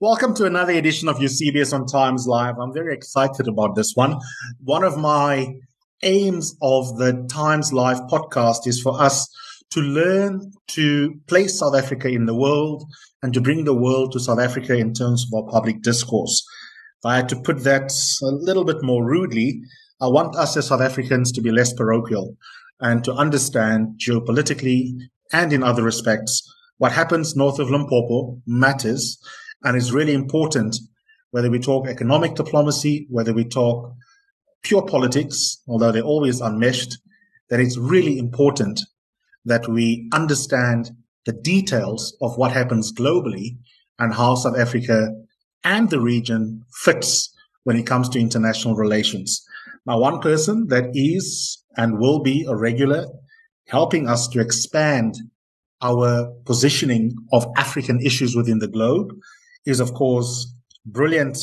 Welcome to another edition of Eusebius on Times Live. I'm very excited about this one. One of my aims of the Times Live podcast is for us to learn to place South Africa in the world and to bring the world to South Africa in terms of our public discourse. If I had to put that a little bit more rudely, I want us as South Africans to be less parochial and to understand geopolitically and in other respects what happens north of Limpopo matters and it's really important whether we talk economic diplomacy, whether we talk pure politics, although they're always unmeshed, that it's really important that we understand the details of what happens globally and how South Africa and the region fits when it comes to international relations. Now, one person that is and will be a regular helping us to expand our positioning of African issues within the globe is, of course, brilliant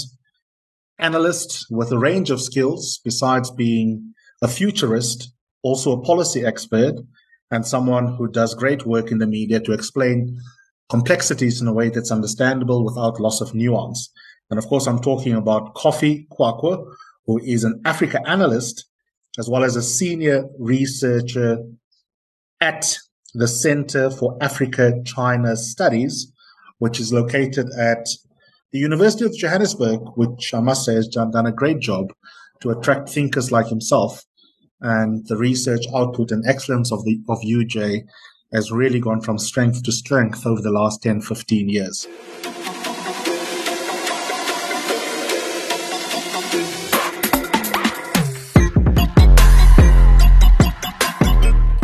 analyst with a range of skills besides being a futurist, also a policy expert and someone who does great work in the media to explain complexities in a way that's understandable without loss of nuance. And of course, I'm talking about Kofi Kouakou, who is an Africa analyst as well as a senior researcher at the Center for Africa China Studies which is located at the University of Johannesburg, which I must say has done a great job to attract thinkers like himself. And the research output and excellence of the of UJ has really gone from strength to strength over the last 10, 15 years.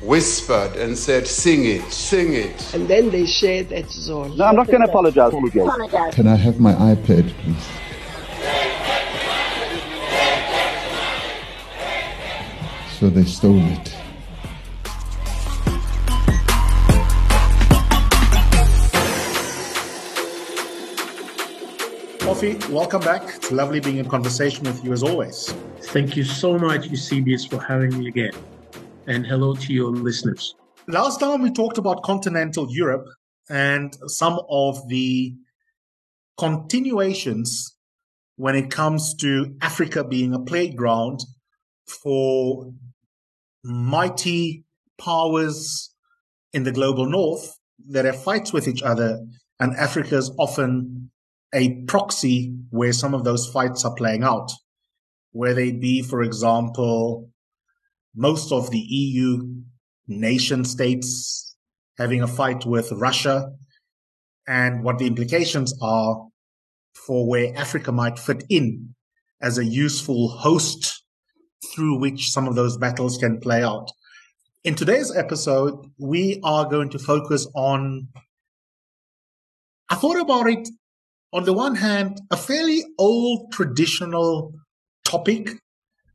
whispered and said, Sing it, sing it. And then they shared that zone. No, I'm not going to apologize. Can I have my iPad, please? So they stole it. Kofi, welcome back. It's lovely being in conversation with you as always. Thank you so much, Eusebius, for having me again and hello to your listeners. Last time we talked about continental Europe and some of the continuations when it comes to Africa being a playground for mighty powers in the global north that have fights with each other, and Africa is often a proxy where some of those fights are playing out. Where they be, for example, most of the EU nation states having a fight with Russia and what the implications are for where Africa might fit in as a useful host through which some of those battles can play out. In today's episode, we are going to focus on, I thought about it on the one hand, a fairly old traditional topic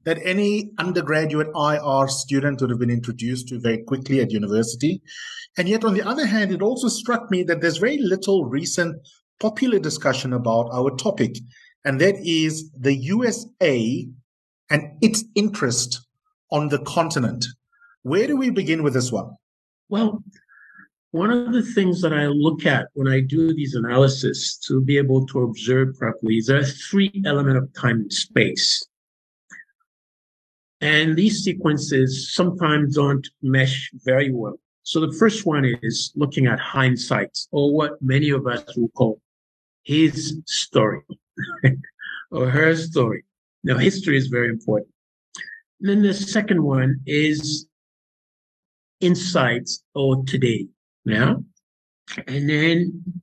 that any undergraduate IR student would have been introduced to very quickly at university. And yet, on the other hand, it also struck me that there's very little recent popular discussion about our topic, and that is the USA and its interest on the continent. Where do we begin with this one? Well, one of the things that I look at when I do these analysis to be able to observe properly is there are three elements of time and space. And these sequences sometimes don't mesh very well. So the first one is looking at hindsight, or what many of us will call his story or her story. Now, history is very important. And then the second one is insights or today. Yeah. And then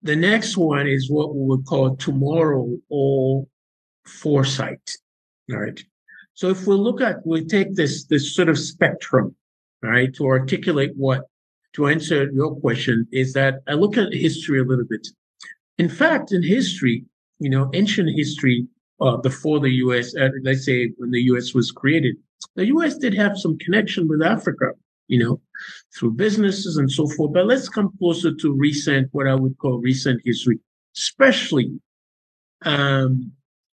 the next one is what we would call tomorrow or foresight. All right. So if we look at, we take this, this sort of spectrum, right, to articulate what, to answer your question, is that I look at history a little bit. In fact, in history, you know, ancient history, uh, before the U.S., uh, let's say when the U.S. was created, the U.S. did have some connection with Africa, you know, through businesses and so forth. But let's come closer to recent, what I would call recent history, especially um,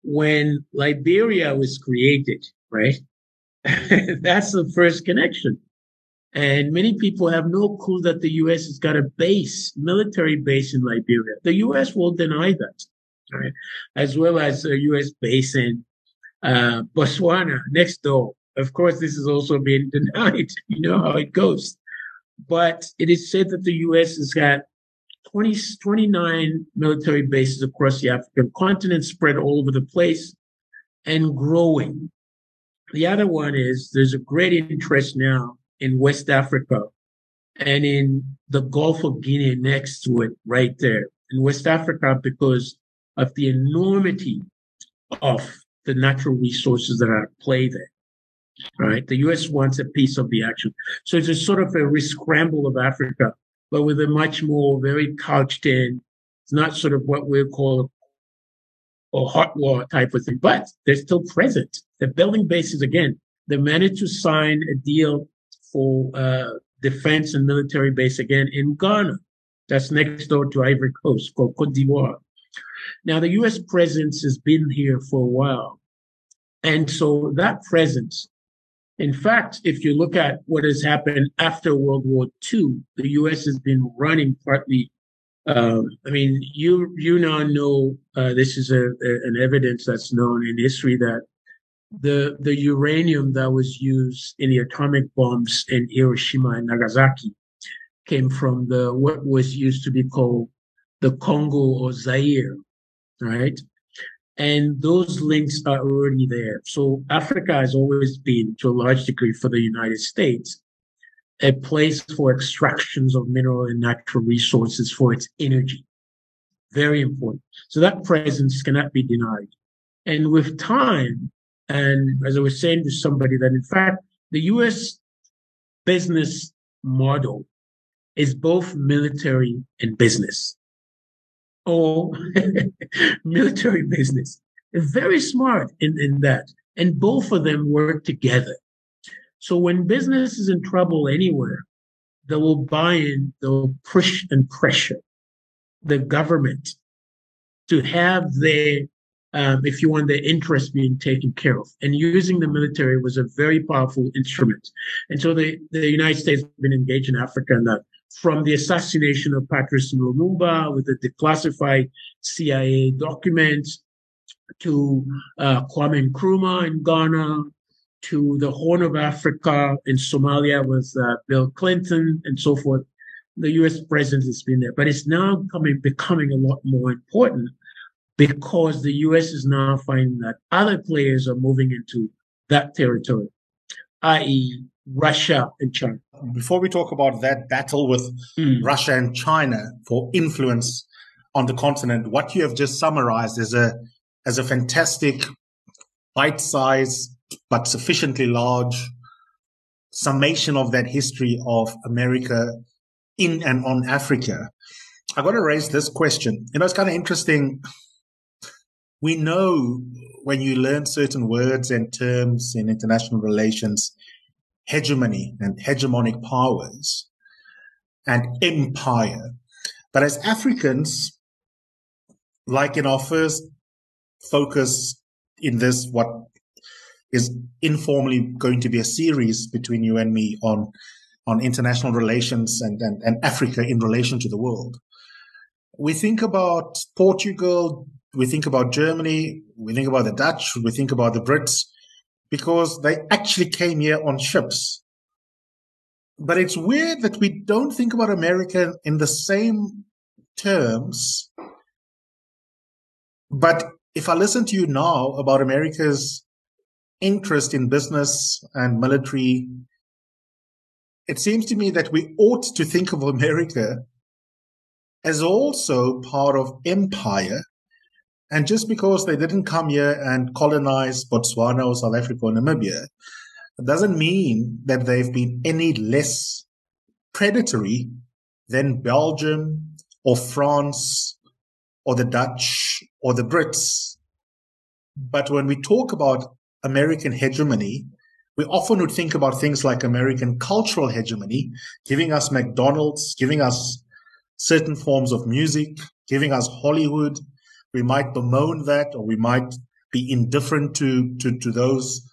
when Liberia was created, right? That's the first connection. And many people have no clue that the U.S. has got a base, military base in Liberia. The U.S. will deny that, right? As well as a U.S. base in uh, Botswana next door. Of course, this is also being denied. You know how it goes. But it is said that the U.S. has got 20, 29 military bases across the African continent, spread all over the place and growing. The other one is there's a great interest now in West Africa and in the Gulf of Guinea next to it, right there in West Africa, because of the enormity of the natural resources that are at play there. Right. The US wants a piece of the action. So it's a sort of a rescramble of Africa, but with a much more very couched in, it's not sort of what we call a hot war type of thing, but they're still present. They're building bases again. They managed to sign a deal for uh, defense and military base again in Ghana. That's next door to Ivory Coast, called Cote d'Ivoire. Now, the US presence has been here for a while. And so that presence, in fact, if you look at what has happened after World War II, the US has been running partly. Um, I mean, you you now know uh, this is a, a, an evidence that's known in history that the the uranium that was used in the atomic bombs in Hiroshima and Nagasaki came from the what was used to be called the Congo or Zaire, right? And those links are already there. So Africa has always been, to a large degree, for the United States, a place for extractions of mineral and natural resources for its energy. Very important. So that presence cannot be denied. And with time, and as I was saying to somebody, that in fact, the US business model is both military and business or military business. very smart in, in that. And both of them work together. So when business is in trouble anywhere, they will buy in, they'll push and pressure the government to have their um, if you want their interests being taken care of. And using the military was a very powerful instrument. And so the, the United States has been engaged in Africa in that from the assassination of Patrice Lumumba with the declassified CIA documents to uh, Kwame Nkrumah in Ghana, to the Horn of Africa in Somalia with uh, Bill Clinton and so forth. The U.S. presence has been there, but it's now coming, becoming a lot more important because the US is now finding that other players are moving into that territory, i.e., Russia and China. Before we talk about that battle with mm. Russia and China for influence on the continent, what you have just summarized is a as a fantastic bite-sized but sufficiently large summation of that history of America in and on Africa. I got to raise this question. You know, it's kind of interesting we know when you learn certain words and terms in international relations, hegemony and hegemonic powers and empire. But as Africans, like in our first focus in this, what is informally going to be a series between you and me on on international relations and, and, and Africa in relation to the world. We think about Portugal, we think about Germany, we think about the Dutch, we think about the Brits, because they actually came here on ships. But it's weird that we don't think about America in the same terms. But if I listen to you now about America's interest in business and military, it seems to me that we ought to think of America as also part of empire and just because they didn't come here and colonize Botswana or South Africa or Namibia, doesn't mean that they've been any less predatory than Belgium or France or the Dutch or the Brits. But when we talk about American hegemony, we often would think about things like American cultural hegemony, giving us McDonald's, giving us certain forms of music, giving us Hollywood. We might bemoan that or we might be indifferent to, to, to those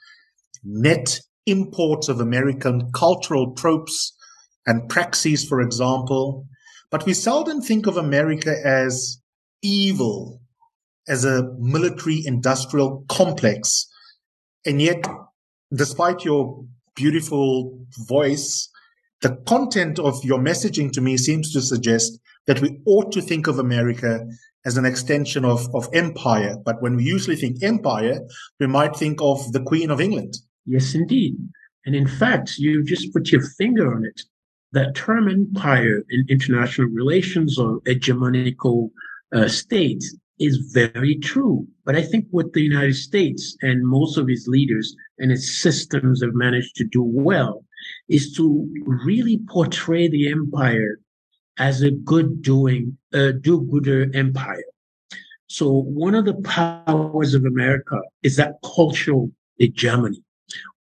net imports of American cultural tropes and praxis, for example. But we seldom think of America as evil, as a military industrial complex. And yet despite your beautiful voice, the content of your messaging to me seems to suggest that we ought to think of America as an extension of, of empire. But when we usually think empire, we might think of the Queen of England. Yes, indeed. And in fact, you just put your finger on it. That term empire in international relations or hegemonical uh, state is very true. But I think what the United States and most of its leaders and its systems have managed to do well is to really portray the empire as a good doing, a do gooder empire. So one of the powers of America is that cultural hegemony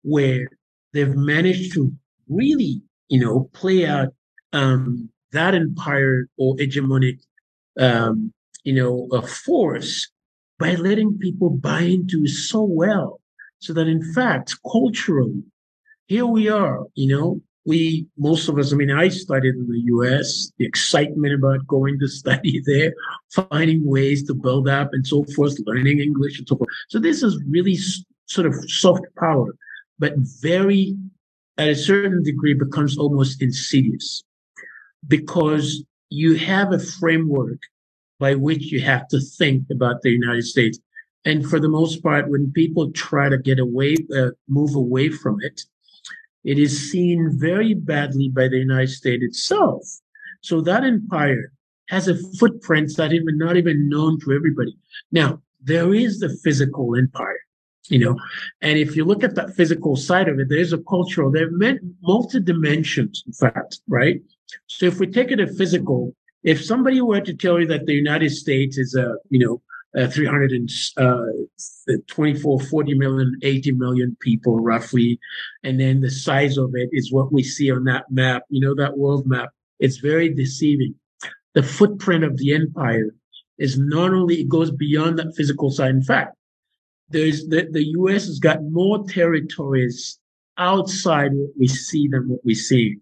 where they've managed to really, you know, play out um, that empire or hegemonic um, you know, force by letting people buy into so well. So that in fact, culturally, here we are, you know, we, most of us, I mean, I studied in the US, the excitement about going to study there, finding ways to build up and so forth, learning English and so forth. So this is really sort of soft power, but very, at a certain degree, becomes almost insidious because you have a framework by which you have to think about the United States. And for the most part, when people try to get away, uh, move away from it, it is seen very badly by the United States itself. So that empire has a footprint that even not even known to everybody. Now, there is the physical empire, you know, and if you look at that physical side of it, there's a cultural, there are multi dimensions, in fact, right? So if we take it a physical, if somebody were to tell you that the United States is a, you know, uh, 324, 40 million, 80 million people roughly. And then the size of it is what we see on that map, you know, that world map. It's very deceiving. The footprint of the empire is not only, it goes beyond that physical side. In fact, there's the, the US has got more territories outside what we see than what we see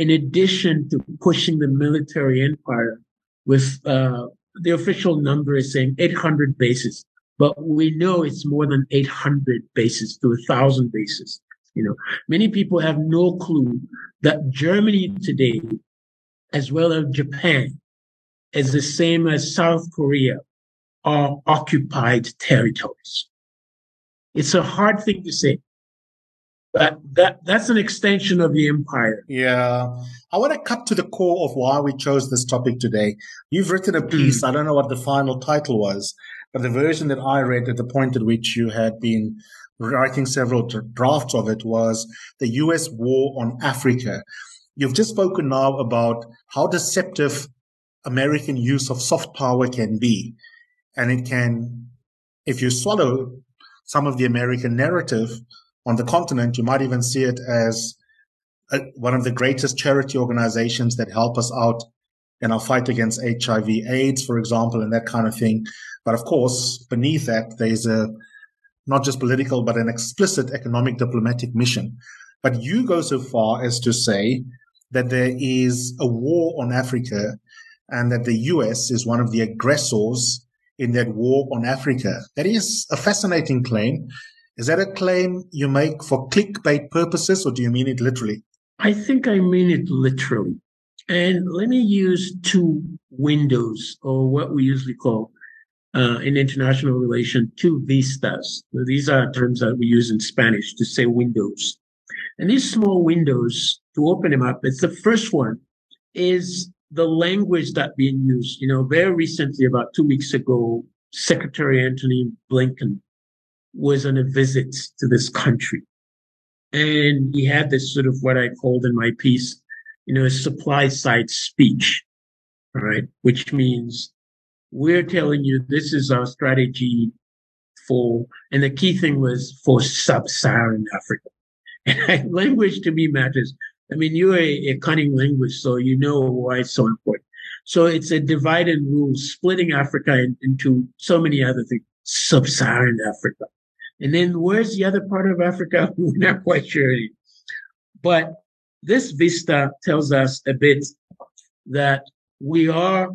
in addition to pushing the military empire with uh, the official number is saying 800 bases, but we know it's more than 800 bases to a thousand bases. You know, many people have no clue that Germany today, as well as Japan, is the same as South Korea, are occupied territories. It's a hard thing to say, but that that's an extension of the empire. Yeah. I want to cut to the core of why we chose this topic today. You've written a piece, mm. I don't know what the final title was, but the version that I read at the point at which you had been writing several drafts of it was the US war on Africa. You've just spoken now about how deceptive American use of soft power can be. And it can, if you swallow some of the American narrative, on the continent, you might even see it as a, one of the greatest charity organizations that help us out in our fight against HIV AIDS, for example, and that kind of thing. But of course, beneath that, there's a not just political, but an explicit economic diplomatic mission. But you go so far as to say that there is a war on Africa and that the US is one of the aggressors in that war on Africa. That is a fascinating claim. Is that a claim you make for clickbait purposes, or do you mean it literally? I think I mean it literally. And let me use two windows, or what we usually call uh, in international relation, two vistas. These are terms that we use in Spanish to say windows. And these small windows, to open them up, it's the first one is the language that being used. You know, very recently, about two weeks ago, Secretary Antony Blinken was on a visit to this country. And he had this sort of what I called in my piece, you know, a supply side speech, right, which means we're telling you this is our strategy for, and the key thing was for sub-Saharan Africa. And language to me matters. I mean, you're a, a cunning language, so you know why it's so important. So it's a divide and rule, splitting Africa in, into so many other things. Sub-Saharan Africa. And then where's the other part of Africa? We're not quite sure. But this vista tells us a bit that we are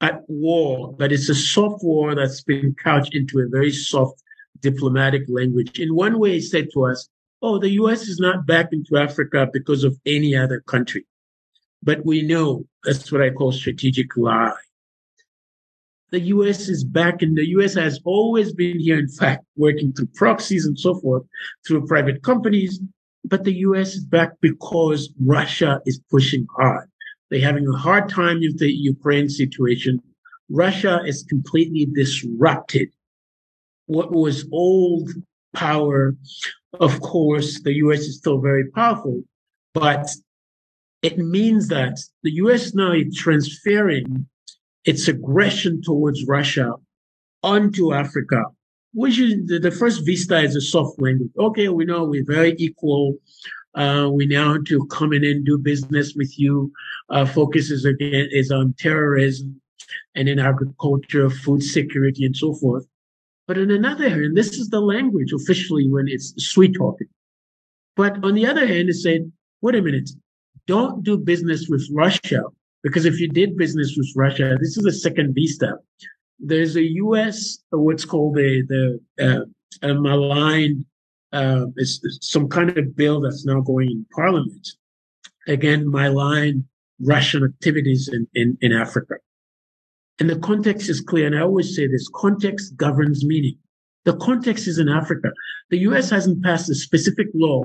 at war, but it's a soft war that's been couched into a very soft diplomatic language. In one way, it said to us, oh, the US is not back into Africa because of any other country. But we know that's what I call strategic lie. The US is back and the US has always been here, in fact, working through proxies and so forth, through private companies. But the US is back because Russia is pushing hard. They're having a hard time with the Ukraine situation. Russia is completely disrupted what was old power. Of course, the US is still very powerful, but it means that the US now is transferring its aggression towards Russia onto Africa, which is the, the first vista is a soft language. Okay, we know we're very equal. Uh, we now to come in and do business with you. Uh, focuses again is on terrorism and in agriculture, food security, and so forth. But on another hand, this is the language officially when it's sweet talking. But on the other hand, it said, wait a minute, don't do business with Russia because if you did business with Russia, this is the second vista. There's a U.S. what's called a the uh, a malign uh, it's, some kind of bill that's now going in Parliament. Again, malign Russian activities in, in, in Africa. And the context is clear. And I always say this context governs meaning. The context is in Africa. The US hasn't passed a specific law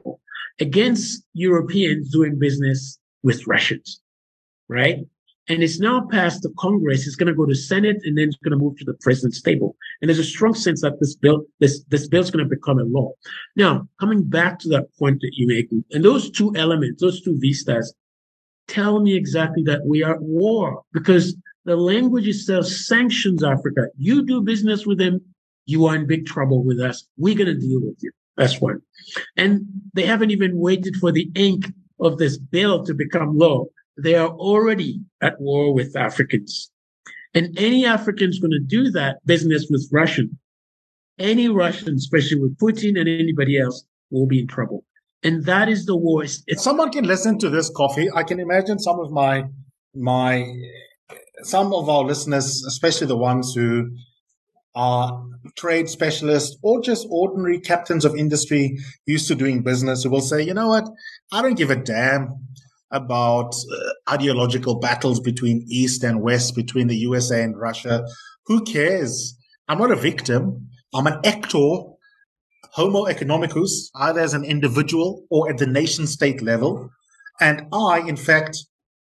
against Europeans doing business with Russians, right? And it's now passed the Congress. It's going to go to Senate and then it's going to move to the president's table. And there's a strong sense that this bill, this, this bill is going to become a law. Now, coming back to that point that you make, and those two elements, those two vistas tell me exactly that we are at war because the language itself sanctions Africa. You do business with them. You are in big trouble with us. We're going to deal with you. That's one. And they haven't even waited for the ink of this bill to become law they are already at war with Africans. And any African's going to do that business with Russian, any Russian, especially with Putin and anybody else, will be in trouble. And that is the war. If someone can listen to this Kofi, I can imagine some of my my some of our listeners, especially the ones who are trade specialists or just ordinary captains of industry used to doing business, who will say, you know what, I don't give a damn about uh, ideological battles between East and West, between the USA and Russia. Who cares? I'm not a victim. I'm an actor, homo economicus, either as an individual or at the nation state level. And I, in fact,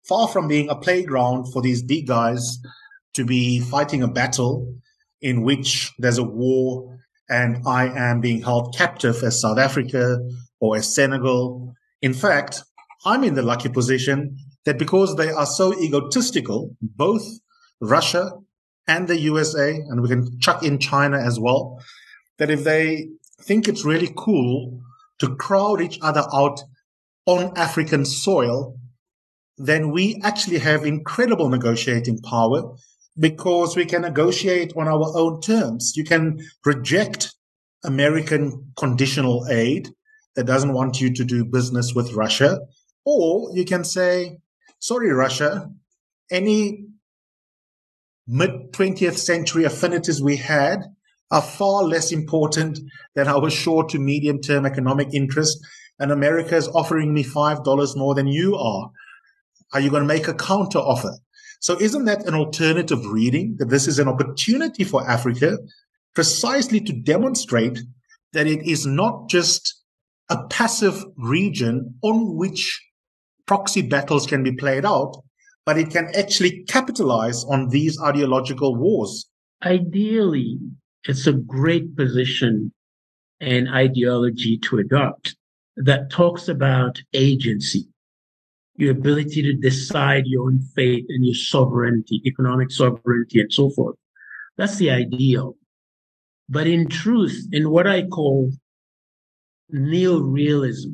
far from being a playground for these big guys to be fighting a battle in which there's a war and I am being held captive as South Africa or as Senegal. In fact, I'm in the lucky position that because they are so egotistical, both Russia and the USA, and we can chuck in China as well, that if they think it's really cool to crowd each other out on African soil, then we actually have incredible negotiating power because we can negotiate on our own terms. You can reject American conditional aid that doesn't want you to do business with Russia. Or you can say, sorry, Russia, any mid 20th century affinities we had are far less important than our short to medium term economic interest. And America is offering me $5 more than you are. Are you going to make a counter offer? So isn't that an alternative reading that this is an opportunity for Africa precisely to demonstrate that it is not just a passive region on which proxy battles can be played out, but it can actually capitalize on these ideological wars. Ideally, it's a great position and ideology to adopt that talks about agency. your ability to decide your own fate and your sovereignty, economic sovereignty, and so forth. That's the ideal. But in truth, in what I call neo-realism,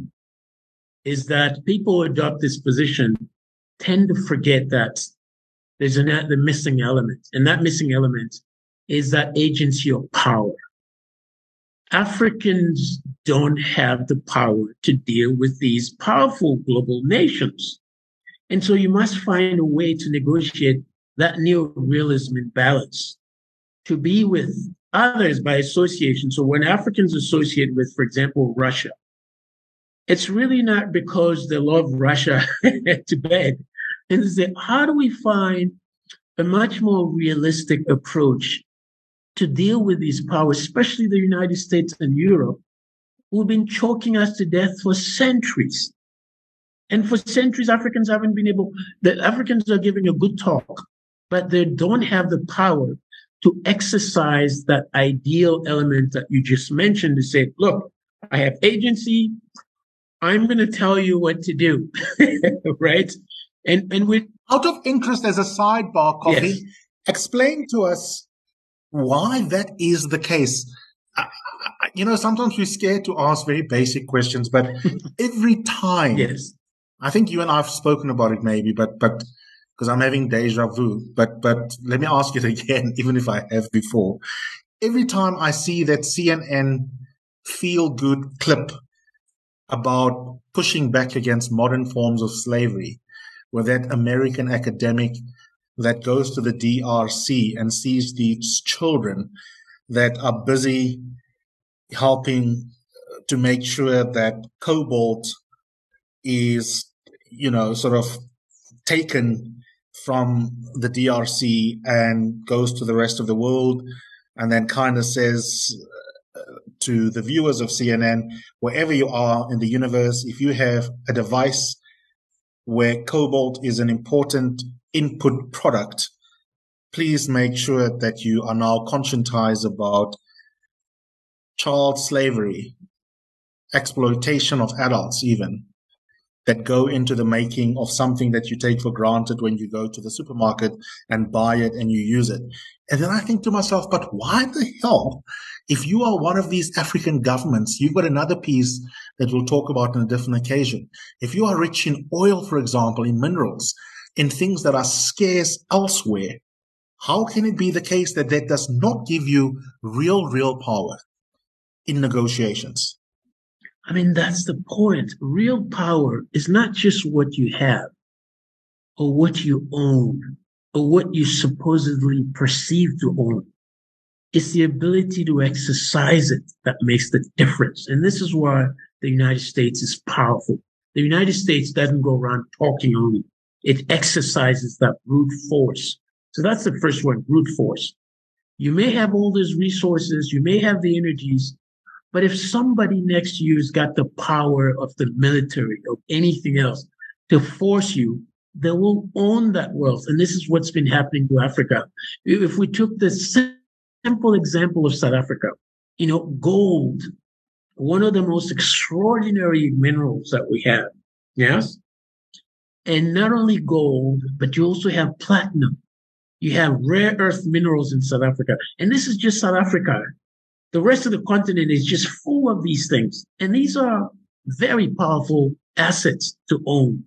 is that people who adopt this position tend to forget that there's an, the missing element. And that missing element is that agency of power. Africans don't have the power to deal with these powerful global nations. And so you must find a way to negotiate that neo-realism in balance to be with others by association. So when Africans associate with, for example, Russia, it's really not because they love Russia to bed. And say, how do we find a much more realistic approach to deal with these powers, especially the United States and Europe, who've been choking us to death for centuries. And for centuries, Africans haven't been able, the Africans are giving a good talk, but they don't have the power to exercise that ideal element that you just mentioned to say, look, I have agency. I'm going to tell you what to do. right. And, and we out of interest as a sidebar, Kofi, yes. explain to us why that is the case. you know, sometimes we're scared to ask very basic questions, but every time, yes, I think you and I have spoken about it maybe, but, but because I'm having deja vu, but, but let me ask it again, even if I have before. Every time I see that CNN feel good clip about pushing back against modern forms of slavery, with that American academic that goes to the DRC and sees these children that are busy helping to make sure that cobalt is, you know, sort of taken from the DRC and goes to the rest of the world and then kind of says to the viewers of CNN, wherever you are in the universe, if you have a device where cobalt is an important input product, please make sure that you are now conscientized about child slavery, exploitation of adults, even that go into the making of something that you take for granted when you go to the supermarket and buy it and you use it. And then I think to myself, but why the hell, if you are one of these African governments, you've got another piece that we'll talk about on a different occasion. If you are rich in oil, for example, in minerals, in things that are scarce elsewhere, how can it be the case that that does not give you real, real power in negotiations? I mean, that's the point. Real power is not just what you have or what you own or what you supposedly perceive to own. It's the ability to exercise it that makes the difference. And this is why the United States is powerful. The United States doesn't go around talking only. It exercises that brute force. So that's the first one, brute force. You may have all those resources, you may have the energies, but if somebody next to you has got the power of the military or anything else to force you, they will own that wealth. And this is what's been happening to Africa. If we took the simple example of South Africa, you know, gold, one of the most extraordinary minerals that we have. Yes. And not only gold, but you also have platinum. You have rare earth minerals in South Africa. And this is just South Africa. The rest of the continent is just full of these things. And these are very powerful assets to own.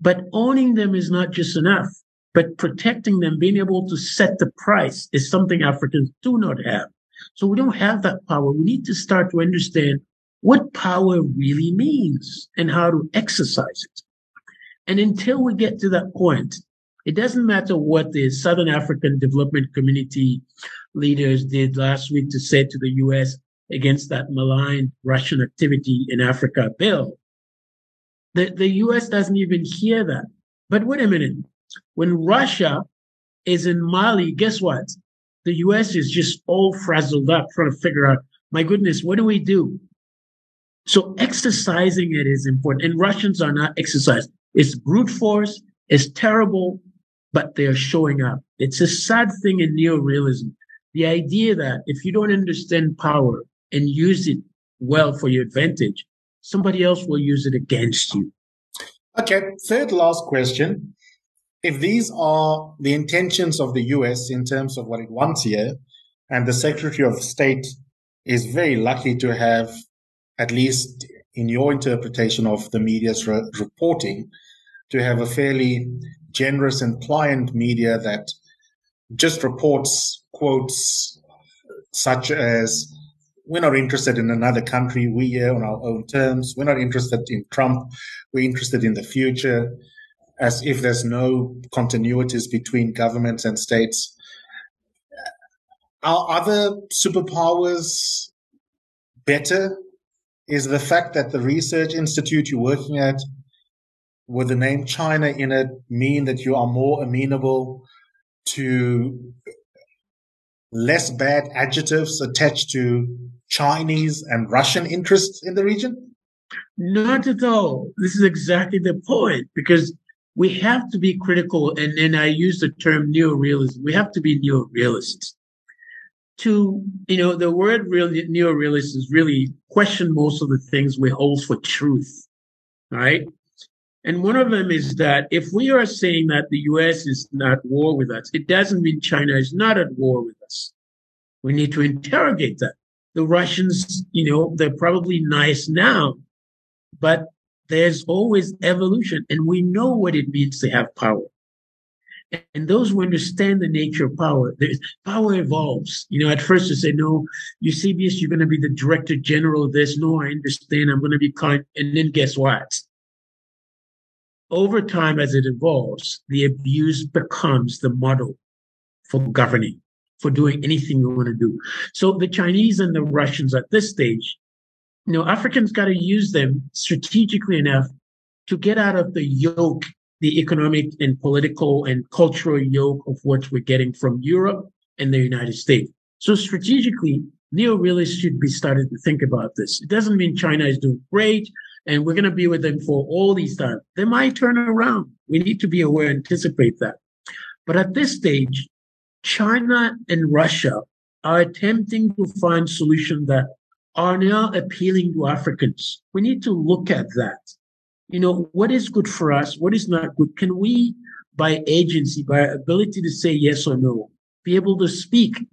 But owning them is not just enough, but protecting them, being able to set the price is something Africans do not have. So we don't have that power. We need to start to understand what power really means and how to exercise it. And until we get to that point, it doesn't matter what the Southern African Development Community leaders did last week to say to the US against that malign Russian activity in Africa bill. The, the US doesn't even hear that. But wait a minute. When Russia is in Mali, guess what? The US is just all frazzled up trying to figure out, my goodness, what do we do? So exercising it is important. And Russians are not exercising. It's brute force. It's terrible, but they're showing up. It's a sad thing in neorealism. The idea that if you don't understand power and use it well for your advantage, somebody else will use it against you. Okay, third last question. If these are the intentions of the US in terms of what it wants here, and the Secretary of State is very lucky to have, at least in your interpretation of the media's re- reporting, to have a fairly generous and pliant media that just reports quotes such as we're not interested in another country. We here on our own terms. We're not interested in Trump. We're interested in the future, as if there's no continuities between governments and states. Are other superpowers better? Is the fact that the research institute you're working at with the name China in it mean that you are more amenable to less bad adjectives attached to Chinese and Russian interests in the region? Not at all. This is exactly the point because we have to be critical. And then I use the term neorealism. We have to be neorealists. To, you know, the word really neorealist is really question most of the things we hold for truth, right? And one of them is that if we are saying that the US is not at war with us, it doesn't mean China is not at war with us. We need to interrogate that. The Russians, you know, they're probably nice now, but there's always evolution and we know what it means to have power. And those who understand the nature of power, power evolves. You know, at first you say, no, CBS, you're going to be the director general of this. No, I understand. I'm going to be kind. And then guess what? over time, as it evolves, the abuse becomes the model for governing, for doing anything you want to do. So the Chinese and the Russians at this stage, you know, Africans got to use them strategically enough to get out of the yoke, the economic and political and cultural yoke of what we're getting from Europe and the United States. So strategically, neo-realists should be starting to think about this. It doesn't mean China is doing great and we're going to be with them for all these times. They might turn around. We need to be aware, and anticipate that. But at this stage, China and Russia are attempting to find solutions that are now appealing to Africans. We need to look at that. You know, what is good for us? What is not good? Can we, by agency, by ability to say yes or no, be able to speak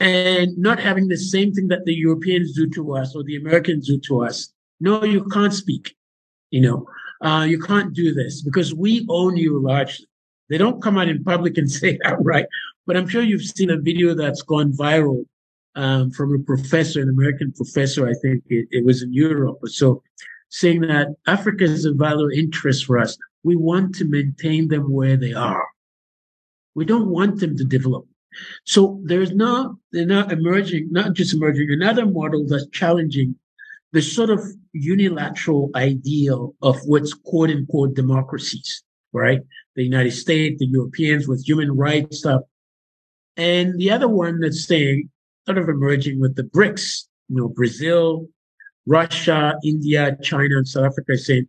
and not having the same thing that the Europeans do to us or the Americans do to us no, you can't speak. You know, uh, you can't do this because we own you largely. They don't come out in public and say that, right? But I'm sure you've seen a video that's gone viral um, from a professor, an American professor. I think it, it was in Europe so, saying that Africa is a vital interest for us. We want to maintain them where they are. We don't want them to develop. So there's not, they're not emerging, not just emerging, another model that's challenging the sort of unilateral ideal of what's quote unquote democracies, right? The United States, the Europeans with human rights stuff. And the other one that's saying, sort of emerging with the BRICS, you know, Brazil, Russia, India, China, and South Africa saying,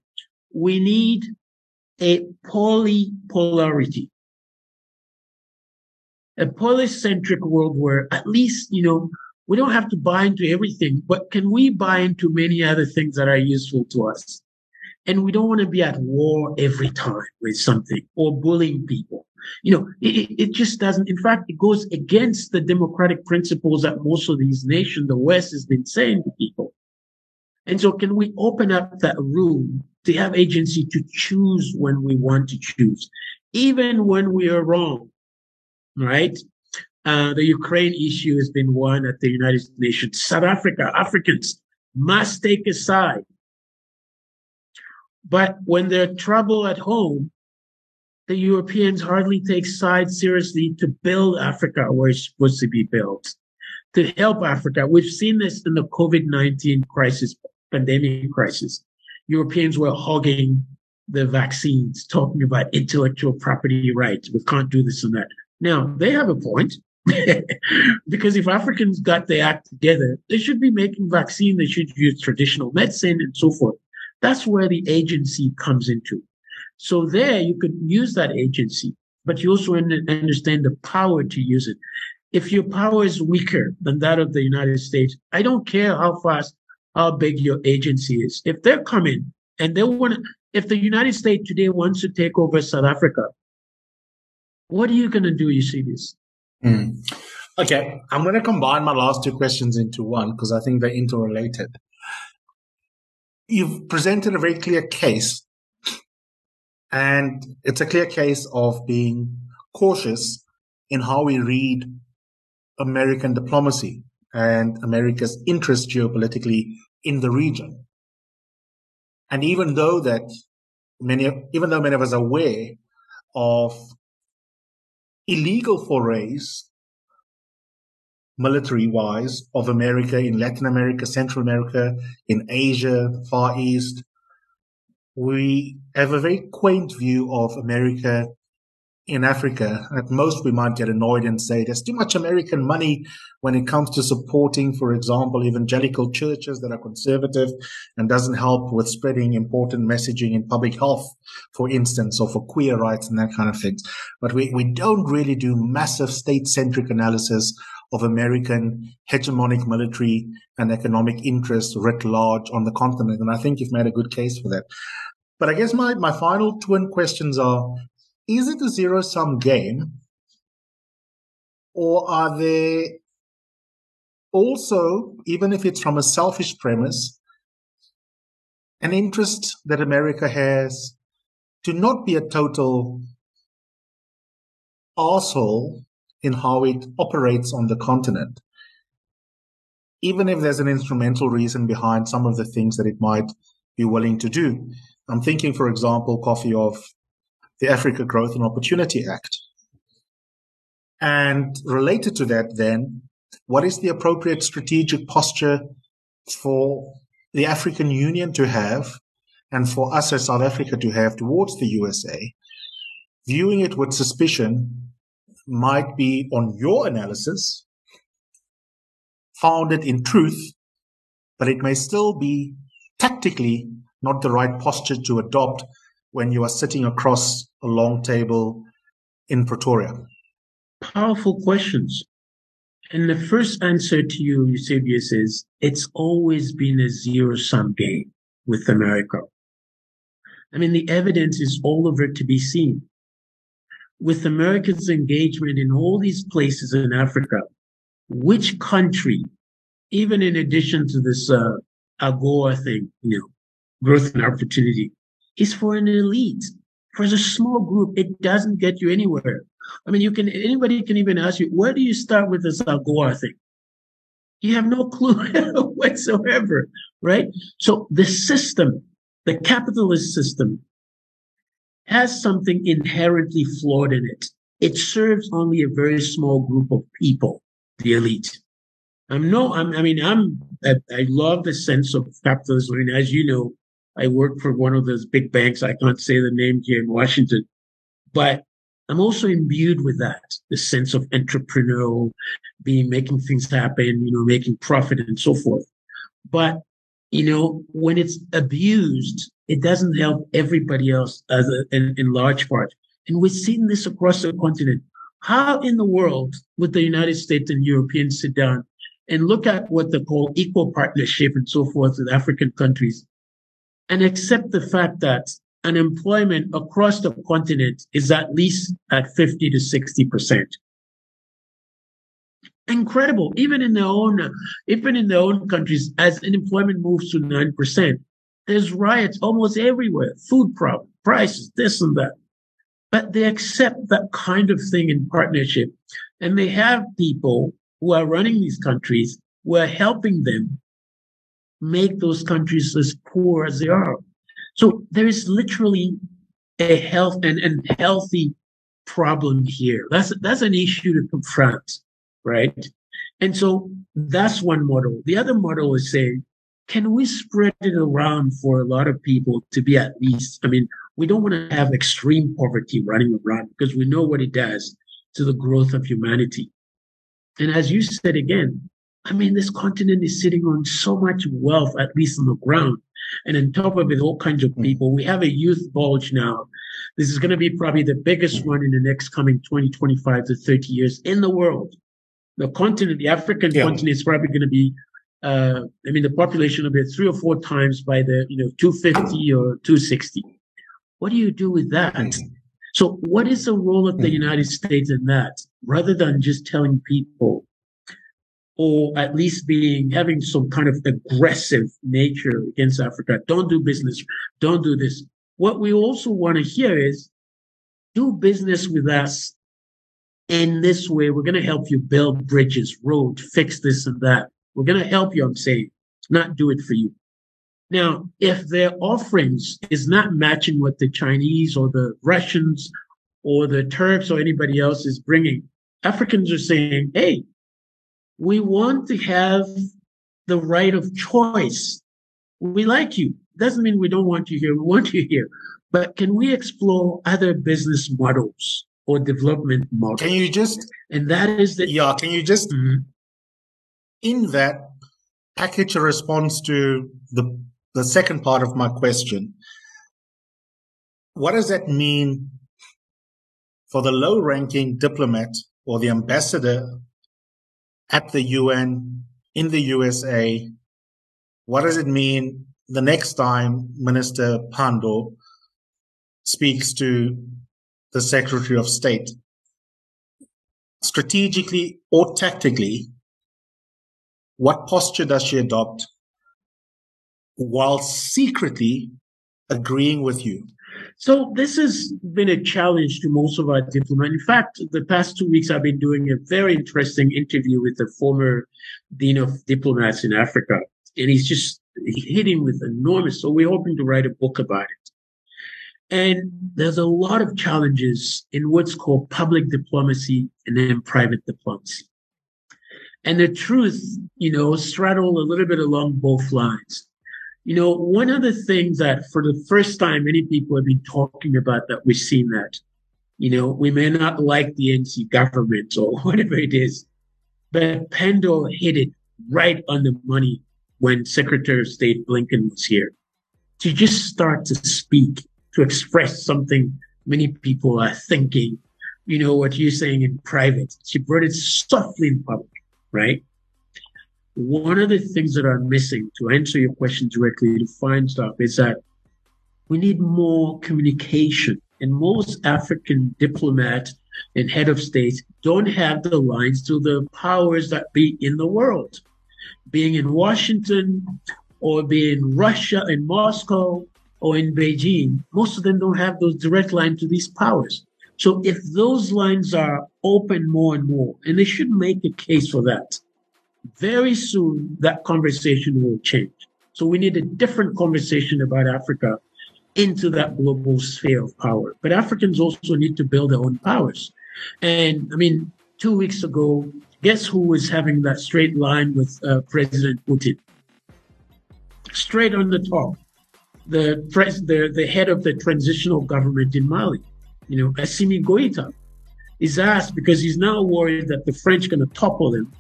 we need a polypolarity, a polycentric world where at least, you know, we don't have to buy into everything, but can we buy into many other things that are useful to us? And we don't want to be at war every time with something or bullying people. You know, it, it just doesn't. In fact, it goes against the democratic principles that most of these nations, the West has been saying to people. And so can we open up that room to have agency to choose when we want to choose, even when we are wrong, right? Uh, the Ukraine issue has been one at the United Nations. South Africa, Africans must take a side. But when there's trouble at home, the Europeans hardly take sides seriously to build Africa where it's supposed to be built, to help Africa. We've seen this in the COVID 19 crisis, pandemic crisis. Europeans were hogging the vaccines, talking about intellectual property rights. We can't do this and that. Now, they have a point. because if Africans got their act together, they should be making vaccine, they should use traditional medicine and so forth. That's where the agency comes into. So there you could use that agency, but you also understand the power to use it. If your power is weaker than that of the United States, I don't care how fast, how big your agency is. If they're coming and they want to, if the United States today wants to take over South Africa, what are you going to do, Eusebius? Mm. Okay, I'm going to combine my last two questions into one because I think they're interrelated. You've presented a very clear case, and it's a clear case of being cautious in how we read American diplomacy and America's interest geopolitically in the region. And even though that many, even though many of us are aware of illegal forays, military wise, of America in Latin America, Central America, in Asia, the Far East, we have a very quaint view of America in Africa, at most we might get annoyed and say there's too much American money when it comes to supporting, for example, evangelical churches that are conservative and doesn't help with spreading important messaging in public health, for instance, or for queer rights and that kind of things. But we, we don't really do massive state centric analysis of American hegemonic military and economic interests writ large on the continent. And I think you've made a good case for that. But I guess my, my final twin questions are is it a zero sum game? Or are there also, even if it's from a selfish premise, an interest that America has to not be a total asshole in how it operates on the continent, even if there's an instrumental reason behind some of the things that it might be willing to do. I'm thinking, for example, Kofi of the Africa Growth and Opportunity Act. And related to that, then, what is the appropriate strategic posture for the African Union to have and for us as South Africa to have towards the USA? Viewing it with suspicion might be, on your analysis, founded in truth, but it may still be tactically not the right posture to adopt when you are sitting across a long table in Pretoria? Powerful questions. And the first answer to you, Eusebius, is it's always been a zero sum game with America. I mean, the evidence is all over to be seen. With America's engagement in all these places in Africa, which country, even in addition to this uh, AGOA thing, you know, growth and opportunity, is for an elite. For a small group, it doesn't get you anywhere. I mean, you can anybody can even ask you, where do you start with this AGOA thing? You have no clue whatsoever, right? So the system, the capitalist system, has something inherently flawed in it. It serves only a very small group of people, the elite. I'm no, I'm, I mean, I'm, I, I love the sense of capitalism. I mean, as you know, I work for one of those big banks. I can't say the name here in Washington, but I'm also imbued with that, the sense of entrepreneurial, being making things happen, you know, making profit and so forth. But, you know, when it's abused, it doesn't help everybody else as a, in, in large part. And we've seen this across the continent. How in the world would the United States and Europeans sit down and look at what they call equal partnership and so forth with African countries and accept the fact that unemployment across the continent is at least at 50 to 60%. Incredible. Even in their own, even in their own countries, as unemployment moves to 9%, there's riots almost everywhere, food problem, prices, this and that. But they accept that kind of thing in partnership. And they have people who are running these countries who are helping them make those countries as poor as they are. So there is literally a health and, and healthy problem here. That's that's an issue to confront, right? And so that's one model. The other model is saying, can we spread it around for a lot of people to be at least? I mean, we don't want to have extreme poverty running around because we know what it does to the growth of humanity. And as you said again, I mean, this continent is sitting on so much wealth, at least on the ground. And on top of it, all kinds of hmm. people. We have a youth bulge now. This is going to be probably the biggest one in the next coming 20, 25 to 30 years in the world. The continent, the African yeah. continent is probably going to be, uh, I mean, the population will be three or four times by the, you know, 250 or 260. What do you do with that? Mm. So, what is the role of the Mm. United States in that? Rather than just telling people, or at least being having some kind of aggressive nature against Africa, don't do business, don't do this. What we also want to hear is, do business with us in this way. We're going to help you build bridges, road, fix this and that. We're going to help you. I'm saying, not do it for you. Now, if their offerings is not matching what the Chinese or the Russians or the Turks or anybody else is bringing, Africans are saying, hey, we want to have the right of choice. We like you. Doesn't mean we don't want you here. We want you here. But can we explore other business models or development models? Can you just, and that is the yeah, can you just, Mhm. in that, package a response to the, the second part of my question? What does that mean for the low ranking diplomat or the ambassador at the UN in the USA? What does it mean the next time Minister Pandor speaks to the Secretary of State? Strategically or tactically, what posture does she adopt while secretly agreeing with you? So this has been a challenge to most of our diplomats. In fact, the past two weeks I've been doing a very interesting interview with the former dean of diplomats in Africa, and he's just hitting with enormous. So we're hoping to write a book about it. And there's a lot of challenges in what's called public diplomacy and then private diplomacy. And the truth, you know, straddle a little bit along both lines. You know, one of the things that for the first time many people have been talking about that we've seen that, you know, we may not like the NC government or whatever it is, but Pandor hit it right on the money when Secretary of State Blinken was here to just start to speak, to express something many people are thinking, you know, what you're saying in private. She brought it softly in public, right? One of the things that are missing to answer your question directly to find stuff is that we need more communication. And most African diplomats and head of states don't have the lines to the powers that be in the world. Being in Washington or being in Russia in Moscow or in Beijing, most of them don't have those direct lines to these powers. So if those lines are open more and more, and they should make a case for that, very soon that conversation will change. So we need a different conversation about Africa into that global sphere of power. But Africans also need to build their own powers. And I mean, two weeks ago, guess who was having that straight line with uh, President Putin? Straight on the top, the, pres- the the head of the transitional government in Mali, you know, Assimi Goïta, is asked because he's now worried that the French are going to topple him.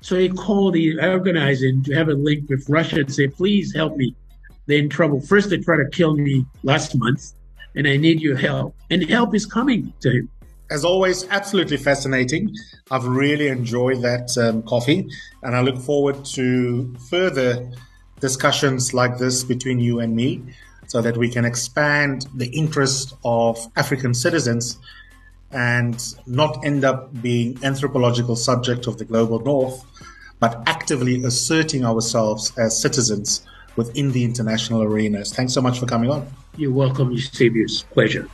So he called the organizing to have a link with Russia and say, please help me. They're in trouble. First, they tried to kill me last month, and I need your help. And help is coming to him. As always, absolutely fascinating. I've really enjoyed that um, Kofi, and I look forward to further discussions like this between you and me so that we can expand the interest of African citizens and not end up being anthropological subject of the global north, but actively asserting ourselves as citizens within the international arenas. Thanks so much for coming on. You're welcome, Eusebius. Pleasure.